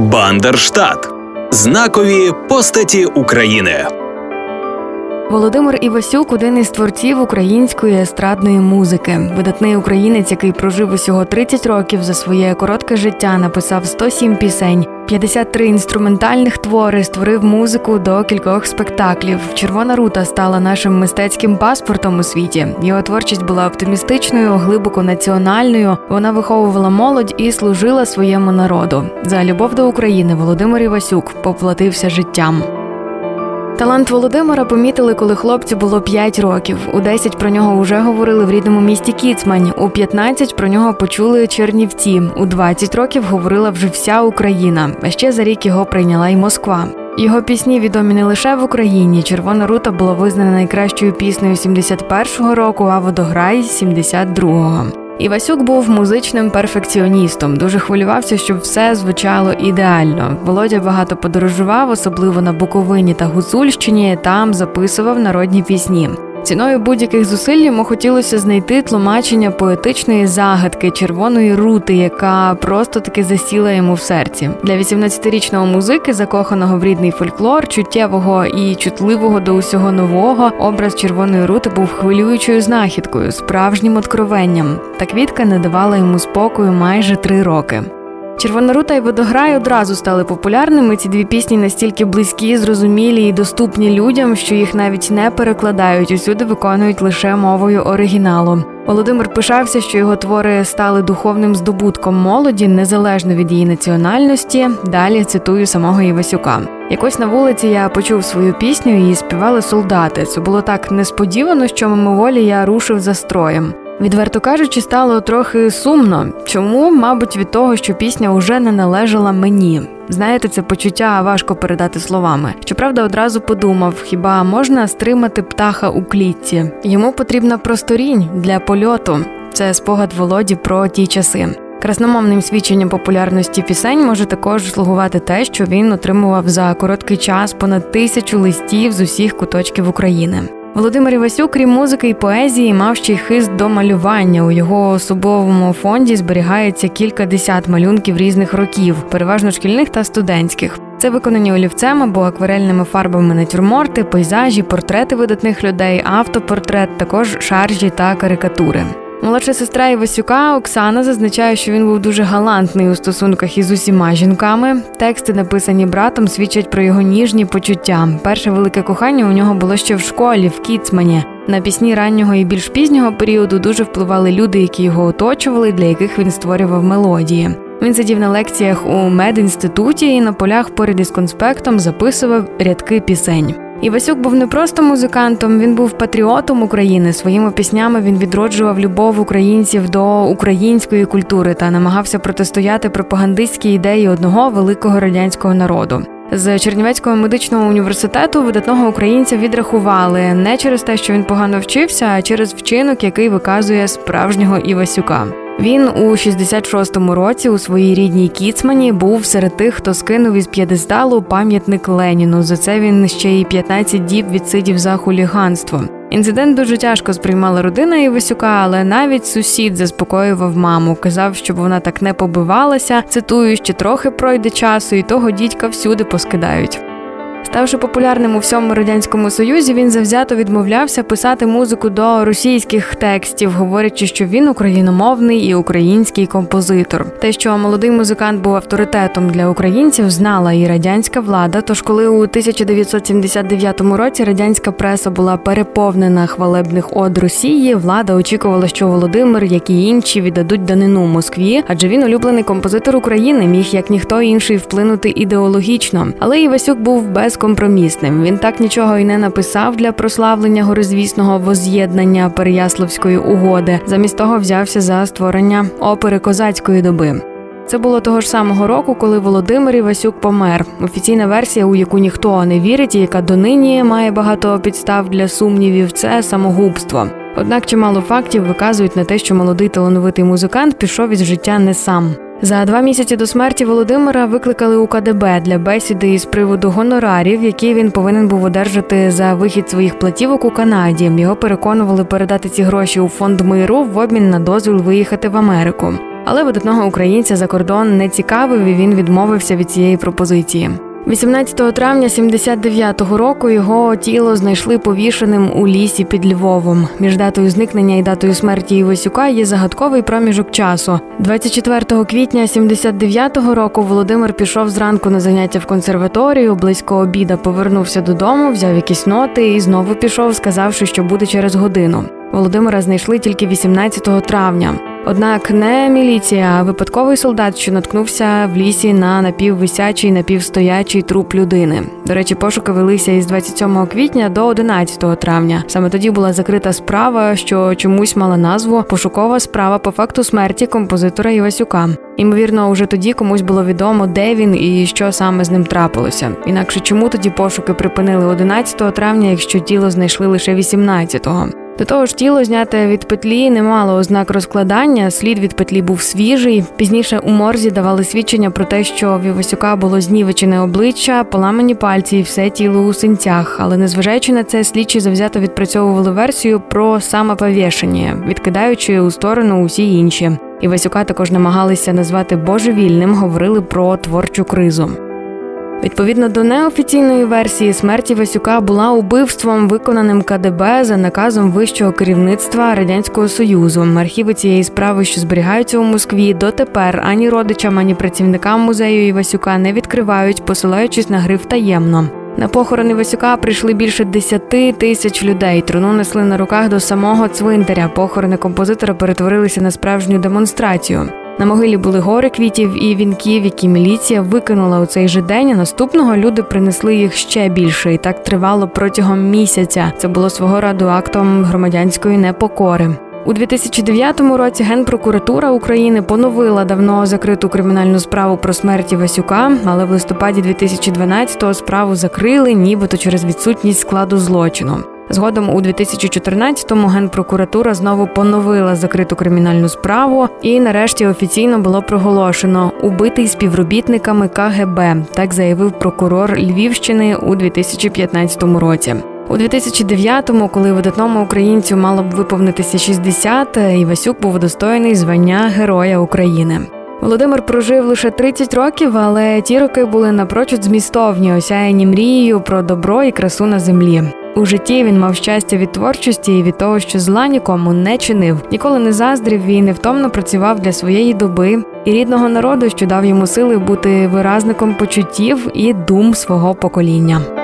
Бандерштат знакові постаті України. Володимир Івасюк один із творців української естрадної музики. Видатний українець, який прожив усього 30 років за своє коротке життя, написав 107 пісень, 53 інструментальних твори, створив музику до кількох спектаклів. Червона рута стала нашим мистецьким паспортом у світі. Його творчість була оптимістичною, глибоко національною. Вона виховувала молодь і служила своєму народу. За любов до України Володимир Івасюк поплатився життям. Талант Володимира помітили, коли хлопцю було 5 років. У 10 про нього вже говорили в рідному місті Кіцмань. У 15 про нього почули Чернівці. У 20 роких говорила вже вся Україна. А ще за рік його прийняла й Москва. Його пісні відомі не лише в Україні. Червона рута була визнана найкращою піснею 71-го року, а водограй 72-го. Івасюк був музичним перфекціоністом, дуже хвилювався, щоб все звучало ідеально. Володя багато подорожував, особливо на Буковині та Гуцульщині. Там записував народні пісні. Ціною будь-яких зусиль йому хотілося знайти тлумачення поетичної загадки червоної рути, яка просто таки засіла йому в серці. Для 18-річного музики, закоханого в рідний фольклор, чуттєвого і чутливого до усього нового, образ червоної рути був хвилюючою знахідкою, справжнім откровенням. Та квітка не давала йому спокою майже три роки. Червона рута і водограй одразу стали популярними. Ці дві пісні настільки близькі, зрозумілі і доступні людям, що їх навіть не перекладають, усюди виконують лише мовою оригіналу. Володимир пишався, що його твори стали духовним здобутком молоді, незалежно від її національності. Далі цитую самого Івасюка. Якось на вулиці я почув свою пісню і співали солдати. Це було так несподівано, що мимоволі я рушив за строєм. Відверто кажучи, стало трохи сумно. Чому, мабуть, від того, що пісня уже не належала мені. Знаєте, це почуття важко передати словами. Щоправда, одразу подумав: хіба можна стримати птаха у клітці? Йому потрібна просторінь для польоту. Це спогад Володі про ті часи. Красномовним свідченням популярності пісень може також слугувати те, що він отримував за короткий час понад тисячу листів з усіх куточків України. Володимир Івасюк, крім музики і поезії, мав ще й хист до малювання. У його особовому фонді зберігається кілька десят малюнків різних років, переважно шкільних та студентських. Це виконані олівцем або акварельними фарбами натюрморти, пейзажі, портрети видатних людей, автопортрет, також шаржі та карикатури. Молодша сестра Івасюка Оксана зазначає, що він був дуже галантний у стосунках із усіма жінками. Тексти, написані братом, свідчать про його ніжні почуття. Перше велике кохання у нього було ще в школі, в Кіцмані. На пісні раннього і більш пізнього періоду дуже впливали люди, які його оточували, для яких він створював мелодії. Він сидів на лекціях у медінституті і на полях поряд із конспектом записував рядки пісень. Івасюк був не просто музикантом, він був патріотом України. Своїми піснями він відроджував любов українців до української культури та намагався протистояти пропагандистській ідеї одного великого радянського народу. З Чернівецького медичного університету видатного українця відрахували не через те, що він погано вчився, а через вчинок, який виказує справжнього Івасюка. Він у 66-му році у своїй рідній Кіцмані був серед тих, хто скинув із п'єдесталу пам'ятник Леніну. За це він ще й 15 діб відсидів за хуліганство. Інцидент дуже тяжко сприймала родина Івасюка, але навіть сусід заспокоював маму. Казав, щоб вона так не побивалася. Цитую, що трохи пройде часу, і того дідька всюди поскидають. Ставши популярним у всьому радянському союзі, він завзято відмовлявся писати музику до російських текстів, говорячи, що він україномовний і український композитор. Те, що молодий музикант був авторитетом для українців, знала і радянська влада. Тож, коли у 1979 році радянська преса була переповнена хвалебних од Росії, влада очікувала, що Володимир, як і інші, віддадуть данину Москві, адже він улюблений композитор України, міг як ніхто інший вплинути ідеологічно. Але Івасюк був без безкомпромісним. Він так нічого й не написав для прославлення горизвісного воз'єднання Переяславської угоди. Замість того взявся за створення опери козацької доби. Це було того ж самого року, коли Володимир Івасюк помер. Офіційна версія, у яку ніхто не вірить, і яка донині має багато підстав для сумнівів. Це самогубство. Однак чимало фактів виказують на те, що молодий талановитий музикант пішов із життя не сам. За два місяці до смерті Володимира викликали у КДБ для бесіди із приводу гонорарів, які він повинен був одержати за вихід своїх платівок у Канаді. Його переконували передати ці гроші у фонд миру в обмін на дозвіл виїхати в Америку. Але видатного українця за кордон не цікавив, і він відмовився від цієї пропозиції. 18 травня 79-го року його тіло знайшли повішеним у лісі під Львовом. Між датою зникнення і датою смерті Івасюка є загадковий проміжок часу. 24 квітня 79-го року Володимир пішов зранку на заняття в консерваторію. Близько обіда повернувся додому, взяв якісь ноти і знову пішов, сказавши, що буде через годину. Володимира знайшли тільки 18 травня. Однак не міліція, а випадковий солдат, що наткнувся в лісі на напіввисячий, напівстоячий труп людини. До речі, пошуки велися із 27 квітня до 11 травня. Саме тоді була закрита справа, що чомусь мала назву пошукова справа по факту смерті композитора Івасюка. Ймовірно, уже тоді комусь було відомо, де він і що саме з ним трапилося. Інакше чому тоді пошуки припинили 11 травня, якщо тіло знайшли лише 18-го? До того ж, тіло зняте від петлі не мало ознак розкладання. Слід від петлі був свіжий. Пізніше у морзі давали свідчення про те, що в Івасюка було знівечене обличчя, поламані пальці і все тіло у синцях. Але незважаючи на це, слідчі завзято відпрацьовували версію про самоповішення, відкидаючи у сторону усі інші. Івасюка також намагалися назвати божевільним, говорили про творчу кризу. Відповідно до неофіційної версії, смерті Васюка була убивством, виконаним КДБ за наказом вищого керівництва радянського союзу. Архіви цієї справи, що зберігаються у Москві, дотепер ані родичам, ані працівникам музею Івасюка не відкривають, посилаючись на гриф таємно. На похорони Васюка прийшли більше 10 тисяч людей. Труну несли на руках до самого цвинтаря. Похорони композитора перетворилися на справжню демонстрацію. На могилі були гори квітів і вінків, які міліція викинула у цей же день. Наступного люди принесли їх ще більше, і так тривало протягом місяця. Це було свого роду актом громадянської непокори. У 2009 році Генпрокуратура України поновила давно закриту кримінальну справу про смерті Васюка, але в листопаді 2012-го справу закрили, нібито через відсутність складу злочину. Згодом у 2014-му генпрокуратура знову поновила закриту кримінальну справу, і нарешті офіційно було проголошено убитий співробітниками КГБ. Так заявив прокурор Львівщини у 2015 році. У 2009-му, коли видатному українцю мало б виповнитися 60, Івасюк був удостоєний звання Героя України. Володимир прожив лише 30 років, але ті роки були напрочуд змістовні, осяяні мрією про добро і красу на землі. У житті він мав щастя від творчості і від того, що зла нікому не чинив, ніколи не заздрів і невтомно працював для своєї доби і рідного народу, що дав йому сили бути виразником почуттів і дум свого покоління.